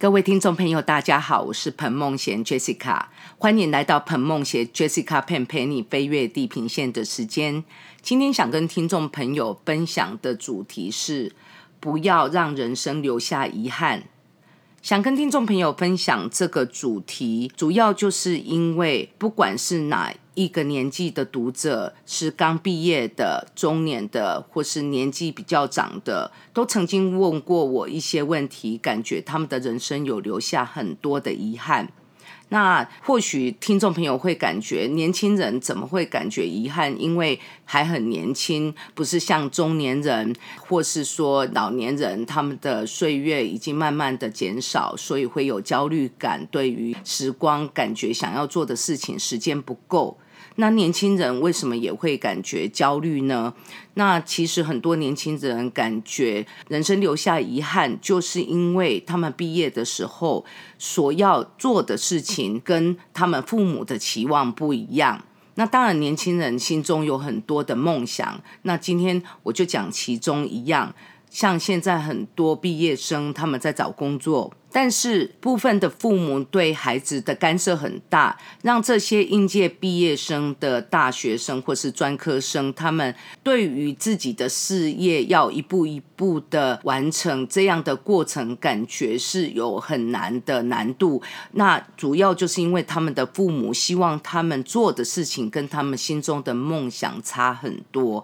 各位听众朋友，大家好，我是彭梦贤 Jessica，欢迎来到彭梦贤 Jessica Pan 陪你飞越地平线的时间。今天想跟听众朋友分享的主题是：不要让人生留下遗憾。想跟听众朋友分享这个主题，主要就是因为不管是哪一个年纪的读者，是刚毕业的、中年的，或是年纪比较长的，都曾经问过我一些问题，感觉他们的人生有留下很多的遗憾。那或许听众朋友会感觉年轻人怎么会感觉遗憾？因为还很年轻，不是像中年人或是说老年人，他们的岁月已经慢慢的减少，所以会有焦虑感，对于时光感觉想要做的事情时间不够。那年轻人为什么也会感觉焦虑呢？那其实很多年轻人感觉人生留下遗憾，就是因为他们毕业的时候所要做的事情跟他们父母的期望不一样。那当然，年轻人心中有很多的梦想。那今天我就讲其中一样，像现在很多毕业生他们在找工作。但是部分的父母对孩子的干涉很大，让这些应届毕业生的大学生或是专科生，他们对于自己的事业要一步一步的完成这样的过程，感觉是有很难的难度。那主要就是因为他们的父母希望他们做的事情跟他们心中的梦想差很多。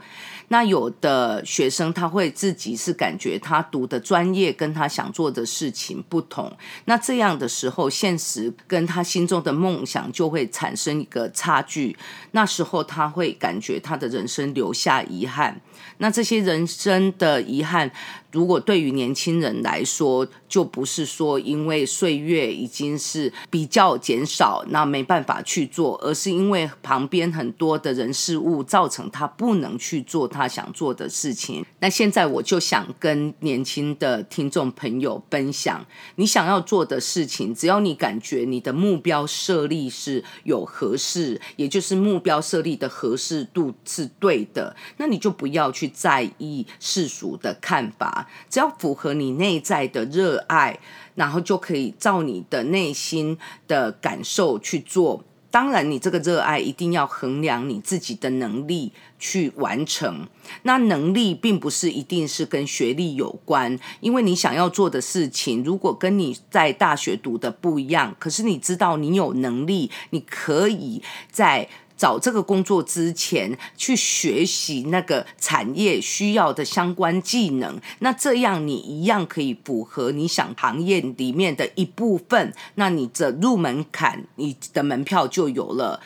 那有的学生他会自己是感觉他读的专业跟他想做的事情不同。那这样的时候，现实跟他心中的梦想就会产生一个差距。那时候他会感觉他的人生留下遗憾。那这些人生的遗憾。如果对于年轻人来说，就不是说因为岁月已经是比较减少，那没办法去做，而是因为旁边很多的人事物造成他不能去做他想做的事情。那现在我就想跟年轻的听众朋友分享，你想要做的事情，只要你感觉你的目标设立是有合适，也就是目标设立的合适度是对的，那你就不要去在意世俗的看法。只要符合你内在的热爱，然后就可以照你的内心的感受去做。当然，你这个热爱一定要衡量你自己的能力去完成。那能力并不是一定是跟学历有关，因为你想要做的事情，如果跟你在大学读的不一样，可是你知道你有能力，你可以在。找这个工作之前，去学习那个产业需要的相关技能，那这样你一样可以符合你想行业里面的一部分，那你的入门槛，你的门票就有了。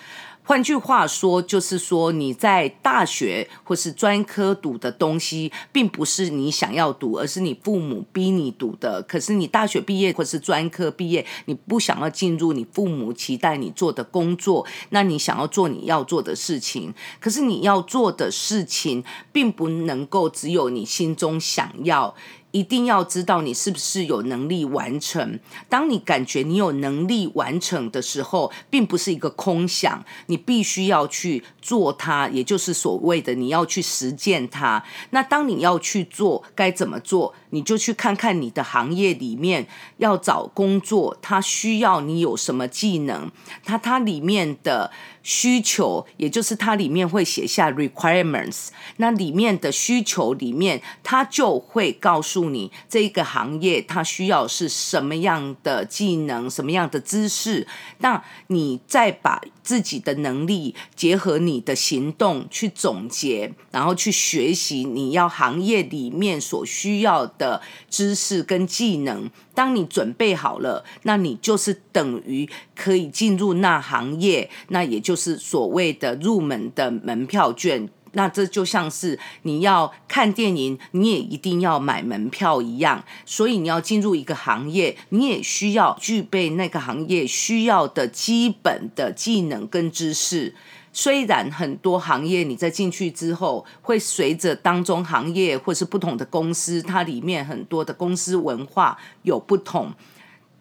换句话说，就是说你在大学或是专科读的东西，并不是你想要读，而是你父母逼你读的。可是你大学毕业或是专科毕业，你不想要进入你父母期待你做的工作，那你想要做你要做的事情。可是你要做的事情，并不能够只有你心中想要。一定要知道你是不是有能力完成。当你感觉你有能力完成的时候，并不是一个空想，你必须要去做它，也就是所谓的你要去实践它。那当你要去做，该怎么做？你就去看看你的行业里面要找工作，它需要你有什么技能，它它里面的需求，也就是它里面会写下 requirements，那里面的需求里面，它就会告诉你这个行业它需要是什么样的技能，什么样的知识，那你再把自己的能力结合你的行动去总结，然后去学习你要行业里面所需要。的知识跟技能，当你准备好了，那你就是等于可以进入那行业，那也就是所谓的入门的门票券。那这就像是你要看电影，你也一定要买门票一样。所以你要进入一个行业，你也需要具备那个行业需要的基本的技能跟知识。虽然很多行业你在进去之后，会随着当中行业或是不同的公司，它里面很多的公司文化有不同。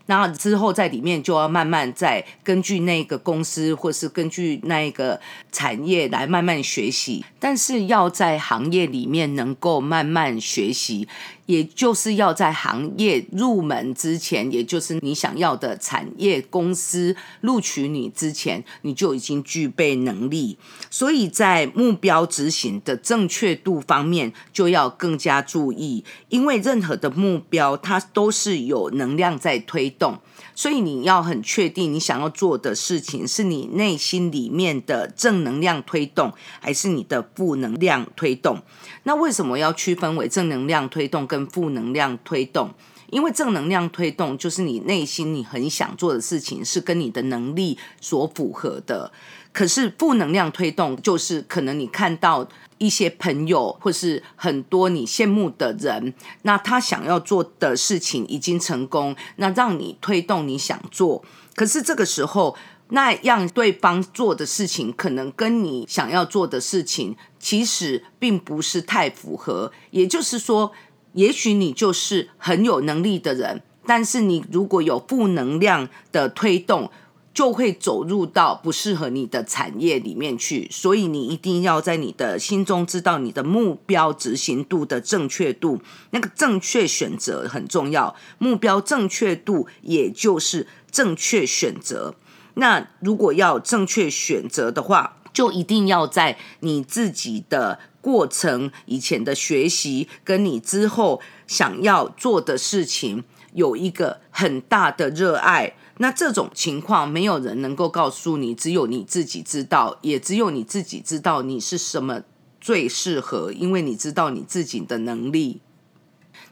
那之后在里面就要慢慢再根据那个公司或是根据那个产业来慢慢学习，但是要在行业里面能够慢慢学习。也就是要在行业入门之前，也就是你想要的产业公司录取你之前，你就已经具备能力。所以在目标执行的正确度方面，就要更加注意，因为任何的目标它都是有能量在推动。所以你要很确定，你想要做的事情是你内心里面的正能量推动，还是你的负能量推动？那为什么要区分为正能量推动跟负能量推动？因为正能量推动就是你内心你很想做的事情，是跟你的能力所符合的。可是负能量推动就是可能你看到一些朋友或是很多你羡慕的人，那他想要做的事情已经成功，那让你推动你想做。可是这个时候，那样对方做的事情可能跟你想要做的事情其实并不是太符合。也就是说，也许你就是很有能力的人，但是你如果有负能量的推动。就会走入到不适合你的产业里面去，所以你一定要在你的心中知道你的目标执行度的正确度，那个正确选择很重要。目标正确度也就是正确选择。那如果要正确选择的话，就一定要在你自己的过程、以前的学习，跟你之后想要做的事情有一个很大的热爱。那这种情况，没有人能够告诉你，只有你自己知道，也只有你自己知道你是什么最适合，因为你知道你自己的能力。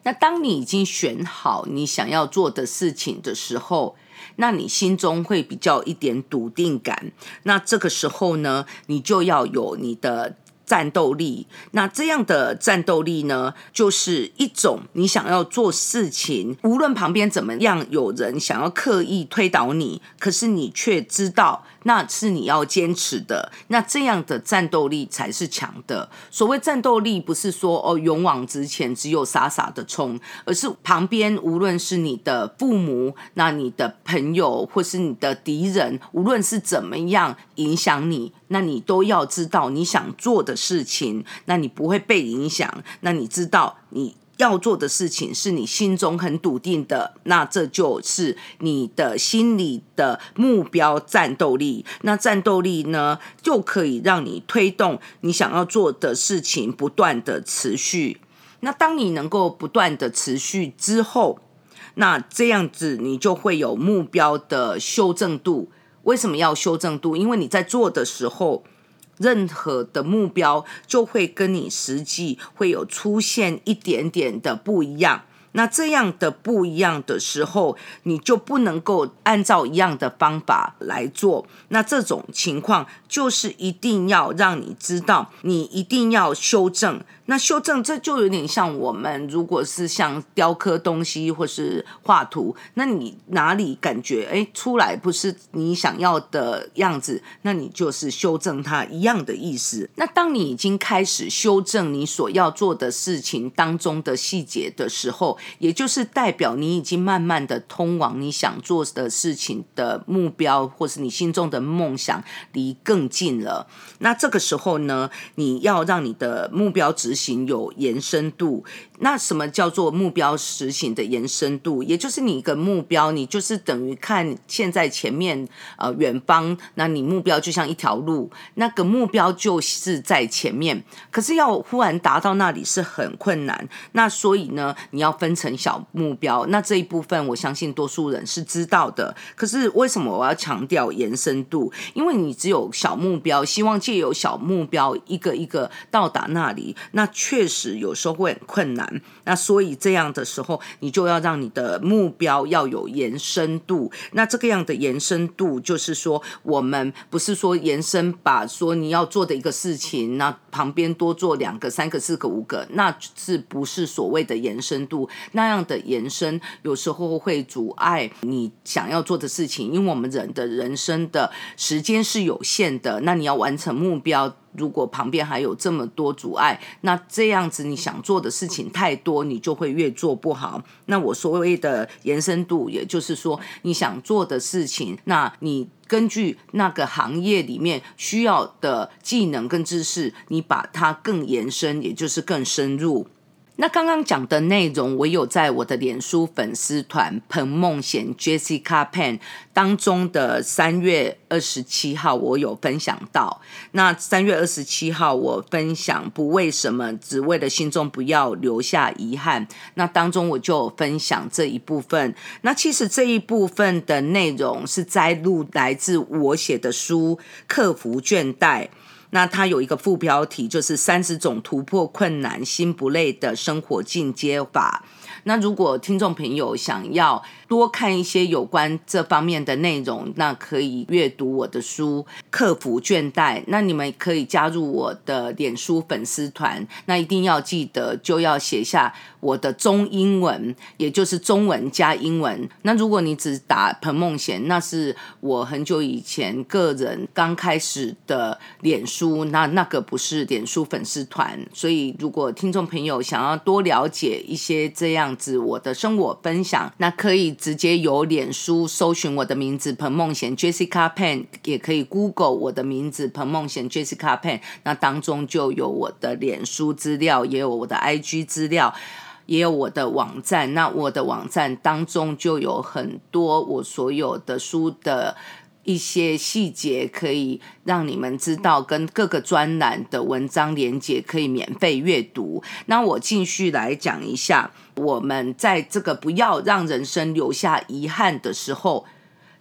那当你已经选好你想要做的事情的时候，那你心中会比较一点笃定感。那这个时候呢，你就要有你的。战斗力，那这样的战斗力呢，就是一种你想要做事情，无论旁边怎么样，有人想要刻意推倒你，可是你却知道。那是你要坚持的，那这样的战斗力才是强的。所谓战斗力，不是说哦勇往直前，只有傻傻的冲，而是旁边无论是你的父母、那你的朋友，或是你的敌人，无论是怎么样影响你，那你都要知道你想做的事情，那你不会被影响。那你知道你。要做的事情是你心中很笃定的，那这就是你的心理的目标战斗力。那战斗力呢，就可以让你推动你想要做的事情不断的持续。那当你能够不断的持续之后，那这样子你就会有目标的修正度。为什么要修正度？因为你在做的时候。任何的目标就会跟你实际会有出现一点点的不一样。那这样的不一样的时候，你就不能够按照一样的方法来做。那这种情况就是一定要让你知道，你一定要修正。那修正这就有点像我们，如果是像雕刻东西或是画图，那你哪里感觉哎出来不是你想要的样子，那你就是修正它一样的意思。那当你已经开始修正你所要做的事情当中的细节的时候，也就是代表你已经慢慢的通往你想做的事情的目标，或是你心中的梦想离更近了。那这个时候呢，你要让你的目标执。行有延伸度，那什么叫做目标实行的延伸度？也就是你一个目标，你就是等于看现在前面呃远方，那你目标就像一条路，那个目标就是在前面，可是要忽然达到那里是很困难。那所以呢，你要分成小目标。那这一部分我相信多数人是知道的。可是为什么我要强调延伸度？因为你只有小目标，希望借由小目标一个一个到达那里，那。确实有时候会很困难，那所以这样的时候，你就要让你的目标要有延伸度。那这个样的延伸度，就是说，我们不是说延伸把说你要做的一个事情，那旁边多做两个、三个、四个、五个，那是不是所谓的延伸度？那样的延伸有时候会阻碍你想要做的事情，因为我们人的人生的时间是有限的，那你要完成目标。如果旁边还有这么多阻碍，那这样子你想做的事情太多，你就会越做不好。那我所谓的延伸度，也就是说你想做的事情，那你根据那个行业里面需要的技能跟知识，你把它更延伸，也就是更深入。那刚刚讲的内容，我有在我的脸书粉丝团彭梦贤 Jessica Pen 当中的三月二十七号，我有分享到。那三月二十七号，我分享不为什么，只为了心中不要留下遗憾。那当中我就分享这一部分。那其实这一部分的内容是摘录来自我写的书《克服倦怠》。那它有一个副标题，就是三十种突破困难、心不累的生活进阶法。那如果听众朋友想要多看一些有关这方面的内容，那可以阅读我的书《克服倦怠》。那你们可以加入我的脸书粉丝团，那一定要记得就要写下我的中英文，也就是中文加英文。那如果你只打彭梦贤，那是我很久以前个人刚开始的脸书，那那个不是脸书粉丝团。所以如果听众朋友想要多了解一些这样，子我的生活分享，那可以直接由脸书搜寻我的名字彭梦贤 Jessica Pen，也可以 Google 我的名字彭梦贤 Jessica Pen，那当中就有我的脸书资料，也有我的 IG 资料，也有我的网站。那我的网站当中就有很多我所有的书的。一些细节可以让你们知道，跟各个专栏的文章连接可以免费阅读。那我继续来讲一下，我们在这个不要让人生留下遗憾的时候，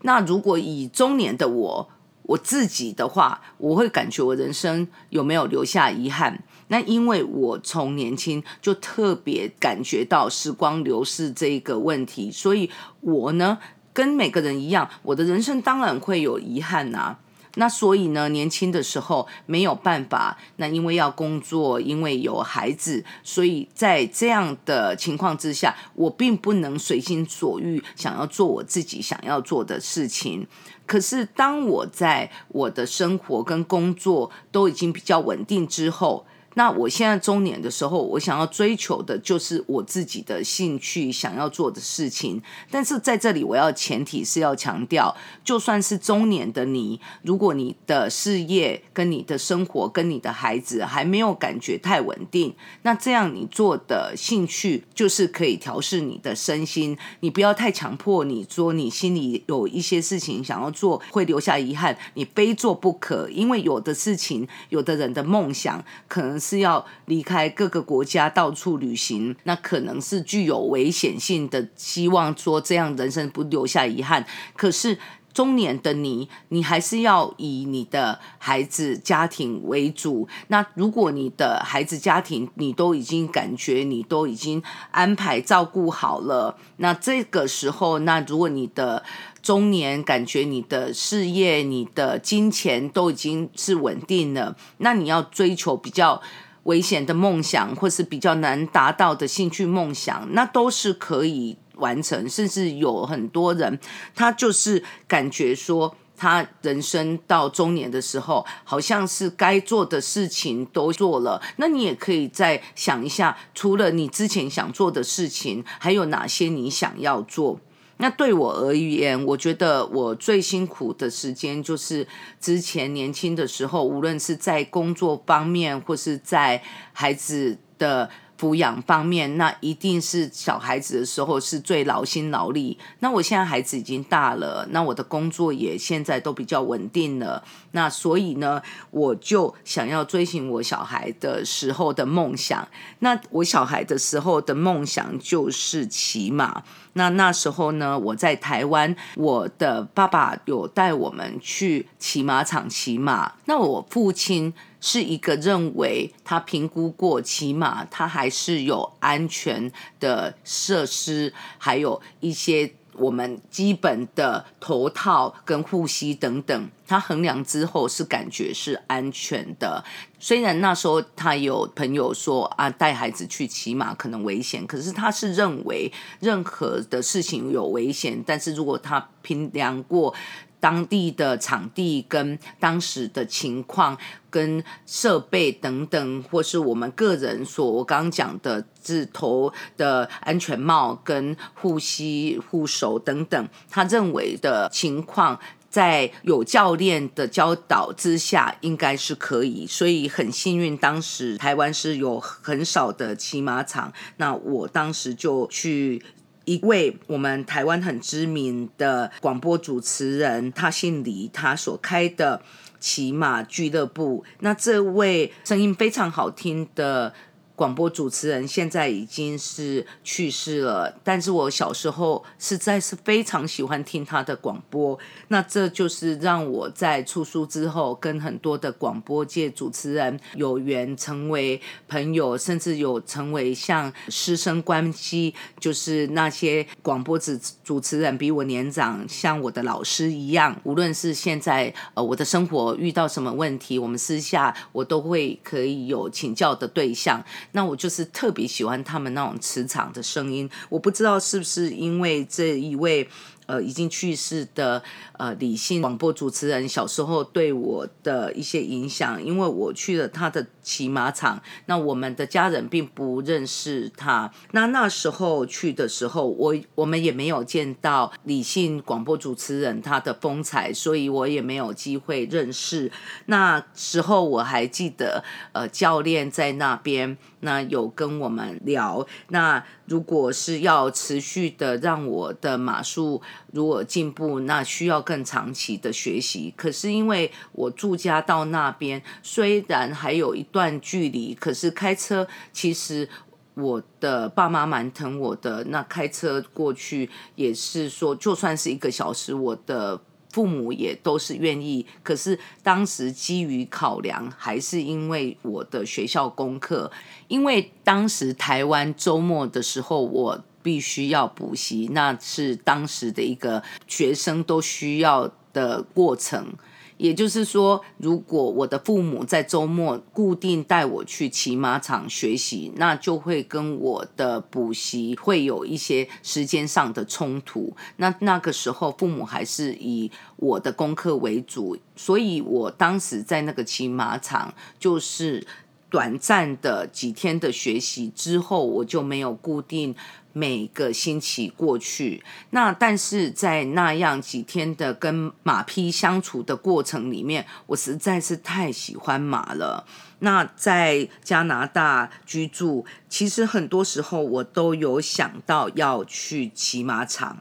那如果以中年的我我自己的话，我会感觉我人生有没有留下遗憾？那因为我从年轻就特别感觉到时光流逝这一个问题，所以我呢。跟每个人一样，我的人生当然会有遗憾呐。那所以呢，年轻的时候没有办法，那因为要工作，因为有孩子，所以在这样的情况之下，我并不能随心所欲想要做我自己想要做的事情。可是当我在我的生活跟工作都已经比较稳定之后，那我现在中年的时候，我想要追求的就是我自己的兴趣，想要做的事情。但是在这里，我要前提是要强调，就算是中年的你，如果你的事业跟你的生活跟你的孩子还没有感觉太稳定，那这样你做的兴趣就是可以调试你的身心。你不要太强迫你说你心里有一些事情想要做，会留下遗憾，你非做不可。因为有的事情，有的人的梦想可能。是要离开各个国家到处旅行，那可能是具有危险性的。希望说这样人生不留下遗憾。可是中年的你，你还是要以你的孩子家庭为主。那如果你的孩子家庭你都已经感觉你都已经安排照顾好了，那这个时候，那如果你的中年感觉你的事业、你的金钱都已经是稳定了，那你要追求比较危险的梦想，或是比较难达到的兴趣梦想，那都是可以完成。甚至有很多人，他就是感觉说，他人生到中年的时候，好像是该做的事情都做了。那你也可以再想一下，除了你之前想做的事情，还有哪些你想要做？那对我而言，我觉得我最辛苦的时间就是之前年轻的时候，无论是在工作方面，或是在孩子的。抚养方面，那一定是小孩子的时候是最劳心劳力。那我现在孩子已经大了，那我的工作也现在都比较稳定了。那所以呢，我就想要追寻我小孩的时候的梦想。那我小孩的时候的梦想就是骑马。那那时候呢，我在台湾，我的爸爸有带我们去骑马场骑马。那我父亲。是一个认为他评估过，骑马他还是有安全的设施，还有一些我们基本的头套跟护膝等等，他衡量之后是感觉是安全的。虽然那时候他有朋友说啊，带孩子去骑马可能危险，可是他是认为任何的事情有危险，但是如果他评量过。当地的场地跟当时的情况、跟设备等等，或是我们个人所我刚刚讲的自头的安全帽、跟护膝、护手等等，他认为的情况，在有教练的教导之下，应该是可以。所以很幸运，当时台湾是有很少的骑马场，那我当时就去。一位我们台湾很知名的广播主持人，他姓李，他所开的骑马俱乐部。那这位声音非常好听的。广播主持人现在已经是去世了，但是我小时候实在是非常喜欢听他的广播。那这就是让我在出书之后，跟很多的广播界主持人有缘成为朋友，甚至有成为像师生关系，就是那些广播主主持人比我年长，像我的老师一样。无论是现在呃我的生活遇到什么问题，我们私下我都会可以有请教的对象。那我就是特别喜欢他们那种磁场的声音，我不知道是不是因为这一位。呃，已经去世的呃，李姓广播主持人小时候对我的一些影响，因为我去了他的骑马场，那我们的家人并不认识他。那那时候去的时候，我我们也没有见到李姓广播主持人他的风采，所以我也没有机会认识。那时候我还记得，呃，教练在那边。那有跟我们聊，那如果是要持续的让我的马术如果进步，那需要更长期的学习。可是因为我住家到那边，虽然还有一段距离，可是开车其实我的爸妈蛮疼我的。那开车过去也是说，就算是一个小时，我的。父母也都是愿意，可是当时基于考量，还是因为我的学校功课，因为当时台湾周末的时候，我必须要补习，那是当时的一个学生都需要的过程。也就是说，如果我的父母在周末固定带我去骑马场学习，那就会跟我的补习会有一些时间上的冲突。那那个时候，父母还是以我的功课为主，所以我当时在那个骑马场就是短暂的几天的学习之后，我就没有固定。每个星期过去，那但是在那样几天的跟马匹相处的过程里面，我实在是太喜欢马了。那在加拿大居住，其实很多时候我都有想到要去骑马场。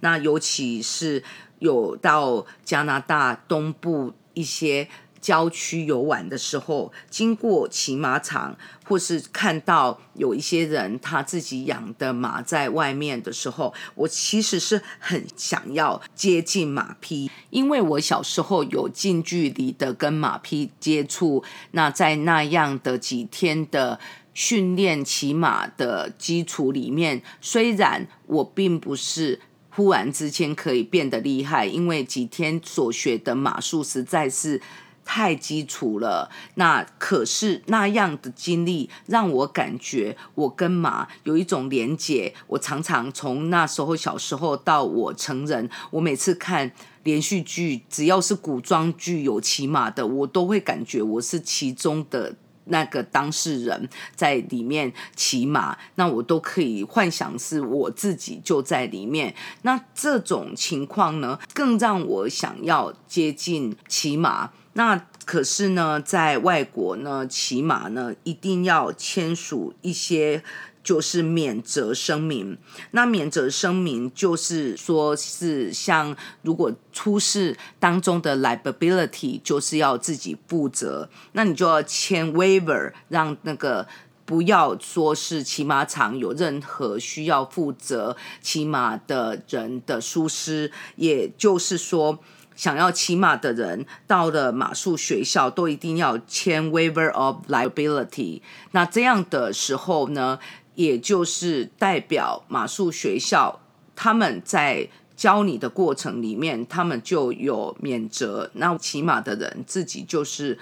那尤其是有到加拿大东部一些。郊区游玩的时候，经过骑马场，或是看到有一些人他自己养的马在外面的时候，我其实是很想要接近马匹，因为我小时候有近距离的跟马匹接触。那在那样的几天的训练骑马的基础里面，虽然我并不是忽然之间可以变得厉害，因为几天所学的马术实在是。太基础了，那可是那样的经历让我感觉我跟马有一种连结。我常常从那时候小时候到我成人，我每次看连续剧，只要是古装剧有骑马的，我都会感觉我是其中的那个当事人，在里面骑马，那我都可以幻想是我自己就在里面。那这种情况呢，更让我想要接近骑马。那可是呢，在外国呢，骑马呢一定要签署一些就是免责声明。那免责声明就是说是像如果出事当中的 liability 就是要自己负责，那你就要签 waiver，让那个不要说是骑马场有任何需要负责骑马的人的疏失，也就是说。想要骑马的人到了马术学校，都一定要签 waiver of liability。那这样的时候呢，也就是代表马术学校他们在教你的过程里面，他们就有免责。那骑马的人自己就是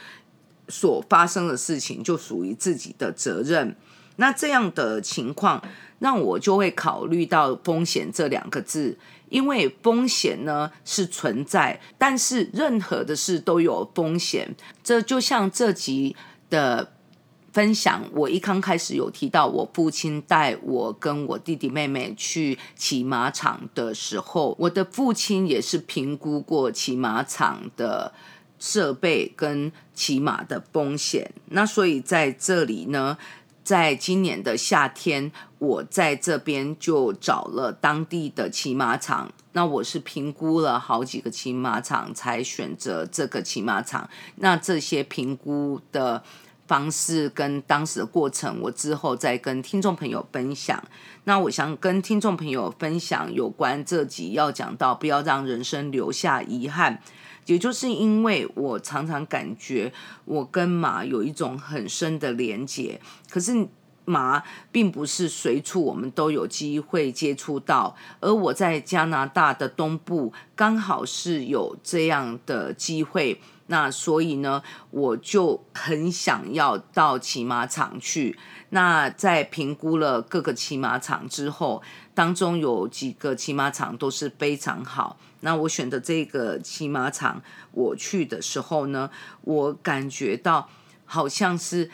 所发生的事情，就属于自己的责任。那这样的情况，让我就会考虑到风险这两个字，因为风险呢是存在，但是任何的事都有风险。这就像这集的分享，我一刚开始有提到，我父亲带我跟我弟弟妹妹去骑马场的时候，我的父亲也是评估过骑马场的设备跟骑马的风险。那所以在这里呢。在今年的夏天，我在这边就找了当地的骑马场。那我是评估了好几个骑马场，才选择这个骑马场。那这些评估的方式跟当时的过程，我之后再跟听众朋友分享。那我想跟听众朋友分享有关这集要讲到，不要让人生留下遗憾。也就是因为我常常感觉我跟马有一种很深的连结，可是马并不是随处我们都有机会接触到，而我在加拿大的东部刚好是有这样的机会，那所以呢，我就很想要到骑马场去。那在评估了各个骑马场之后，当中有几个骑马场都是非常好。那我选的这个骑马场，我去的时候呢，我感觉到好像是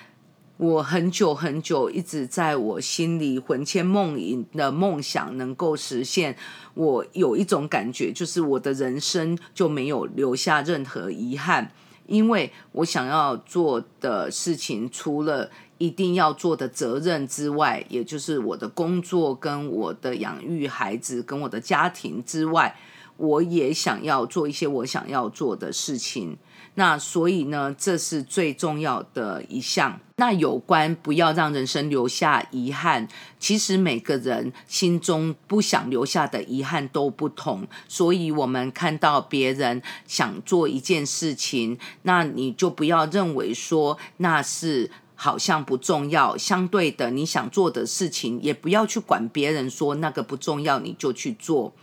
我很久很久一直在我心里魂牵梦萦的梦想能够实现。我有一种感觉，就是我的人生就没有留下任何遗憾，因为我想要做的事情，除了一定要做的责任之外，也就是我的工作跟我的养育孩子跟我的家庭之外。我也想要做一些我想要做的事情，那所以呢，这是最重要的一项。那有关不要让人生留下遗憾，其实每个人心中不想留下的遗憾都不同。所以，我们看到别人想做一件事情，那你就不要认为说那是好像不重要。相对的，你想做的事情，也不要去管别人说那个不重要，你就去做。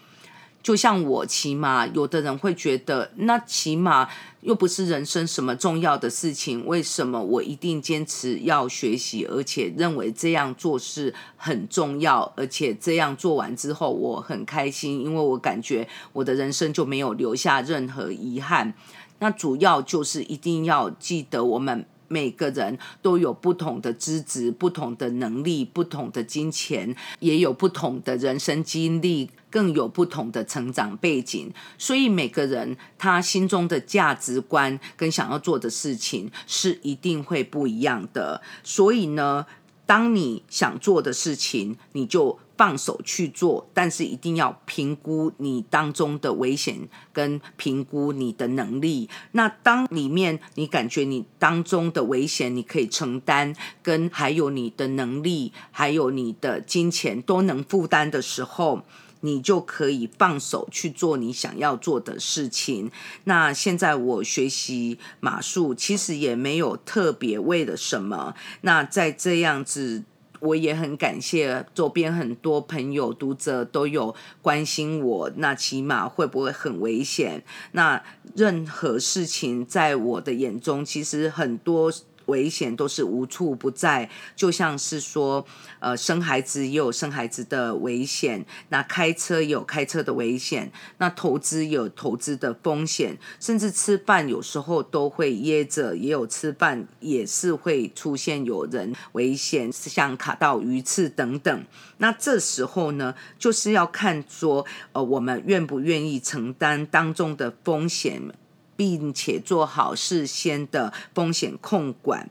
就像我骑马，有的人会觉得，那骑马又不是人生什么重要的事情，为什么我一定坚持要学习，而且认为这样做是很重要，而且这样做完之后我很开心，因为我感觉我的人生就没有留下任何遗憾。那主要就是一定要记得我们。每个人都有不同的资质、不同的能力、不同的金钱，也有不同的人生经历，更有不同的成长背景。所以每个人他心中的价值观跟想要做的事情是一定会不一样的。所以呢，当你想做的事情，你就。放手去做，但是一定要评估你当中的危险，跟评估你的能力。那当里面你感觉你当中的危险你可以承担，跟还有你的能力，还有你的金钱都能负担的时候，你就可以放手去做你想要做的事情。那现在我学习马术，其实也没有特别为了什么。那在这样子。我也很感谢周边很多朋友、读者都有关心我，那起码会不会很危险？那任何事情在我的眼中，其实很多。危险都是无处不在，就像是说，呃，生孩子也有生孩子的危险，那开车也有开车的危险，那投资有投资的风险，甚至吃饭有时候都会噎着，也有吃饭也是会出现有人危险，像卡到鱼刺等等。那这时候呢，就是要看说，呃，我们愿不愿意承担当中的风险。并且做好事先的风险控管。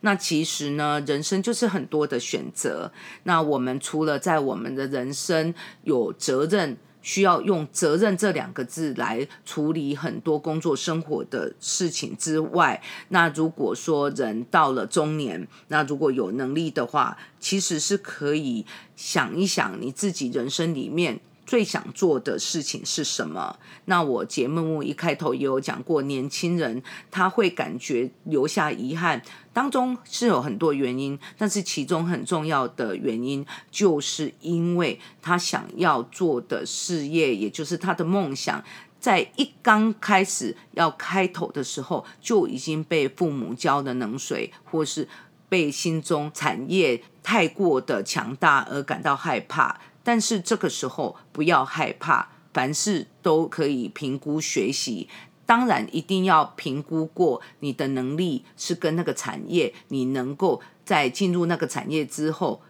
那其实呢，人生就是很多的选择。那我们除了在我们的人生有责任，需要用责任这两个字来处理很多工作生活的事情之外，那如果说人到了中年，那如果有能力的话，其实是可以想一想你自己人生里面。最想做的事情是什么？那我节目一开头也有讲过，年轻人他会感觉留下遗憾，当中是有很多原因，但是其中很重要的原因，就是因为他想要做的事业，也就是他的梦想，在一刚开始要开头的时候，就已经被父母浇的冷水，或是被心中产业太过的强大而感到害怕。但是这个时候不要害怕，凡事都可以评估学习。当然，一定要评估过你的能力是跟那个产业，你能够在进入那个产业之后，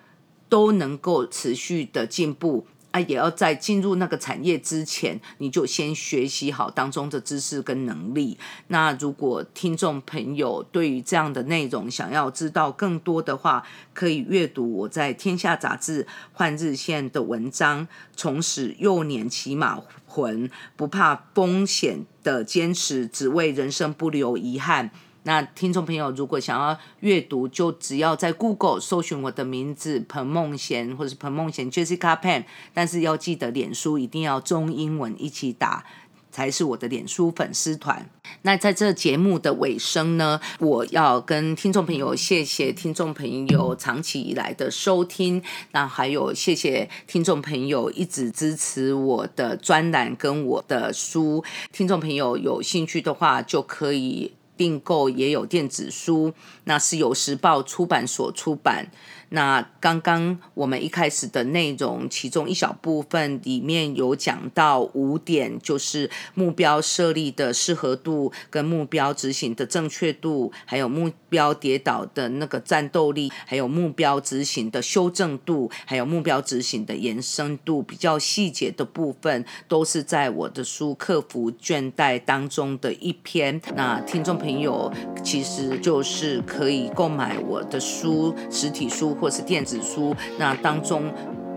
都能够持续的进步。啊，也要在进入那个产业之前，你就先学习好当中的知识跟能力。那如果听众朋友对于这样的内容想要知道更多的话，可以阅读我在《天下杂志》换日线的文章，重拾幼年骑马魂，不怕风险的坚持，只为人生不留遗憾。那听众朋友，如果想要阅读，就只要在 Google 搜寻我的名字彭梦贤，或者是彭梦贤 Jessica Pan，但是要记得脸书一定要中英文一起打，才是我的脸书粉丝团。那在这节目的尾声呢，我要跟听众朋友谢谢听众朋友长期以来的收听，那还有谢谢听众朋友一直支持我的专栏跟我的书。听众朋友有兴趣的话，就可以。订购也有电子书，那是有时报出版所出版。那刚刚我们一开始的内容，其中一小部分里面有讲到五点，就是目标设立的适合度、跟目标执行的正确度，还有目标跌倒的那个战斗力，还有目标执行的修正度，还有目标执行的延伸度，比较细节的部分都是在我的书《克服倦怠》当中的一篇。那听众朋友其实就是可以购买我的书，实体书。或是电子书，那当中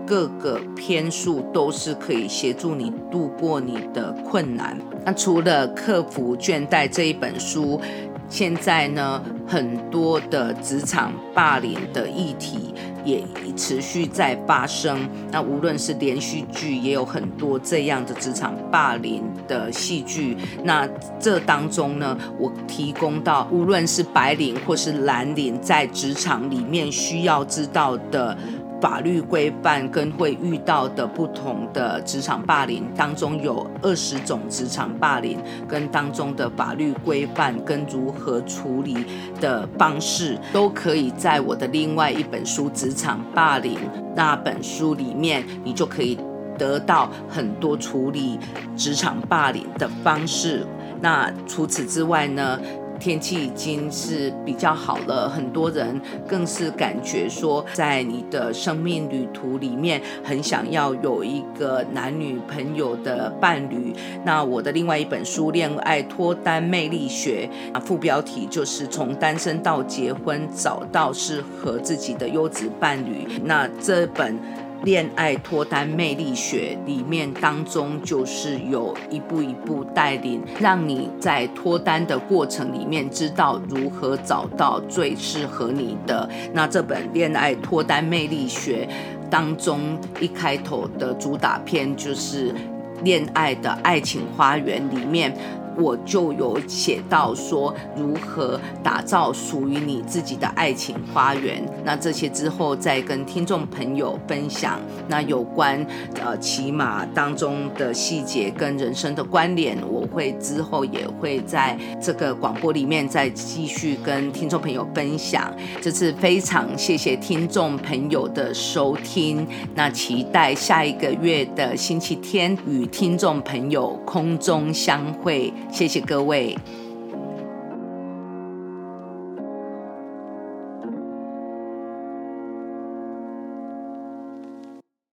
各个篇数都是可以协助你度过你的困难。那除了克服倦怠这一本书，现在呢，很多的职场霸凌的议题也持续在发生。那无论是连续剧，也有很多这样的职场霸凌的戏剧。那这当中呢，我提供到无论是白领或是蓝领，在职场里面需要知道的。法律规范跟会遇到的不同的职场霸凌当中，有二十种职场霸凌跟当中的法律规范跟如何处理的方式，都可以在我的另外一本书《职场霸凌》那本书里面，你就可以得到很多处理职场霸凌的方式。那除此之外呢？天气已经是比较好了，很多人更是感觉说，在你的生命旅途里面，很想要有一个男女朋友的伴侣。那我的另外一本书《恋爱脱单魅力学》，啊，副标题就是从单身到结婚，找到适合自己的优质伴侣。那这本。恋爱脱单魅力学里面当中，就是有一步一步带领，让你在脱单的过程里面知道如何找到最适合你的。那这本恋爱脱单魅力学当中，一开头的主打片就是恋爱的爱情花园里面。我就有写到说如何打造属于你自己的爱情花园。那这些之后再跟听众朋友分享。那有关呃骑马当中的细节跟人生的关联，我会之后也会在这个广播里面再继续跟听众朋友分享。这次非常谢谢听众朋友的收听。那期待下一个月的星期天与听众朋友空中相会。谢谢各位。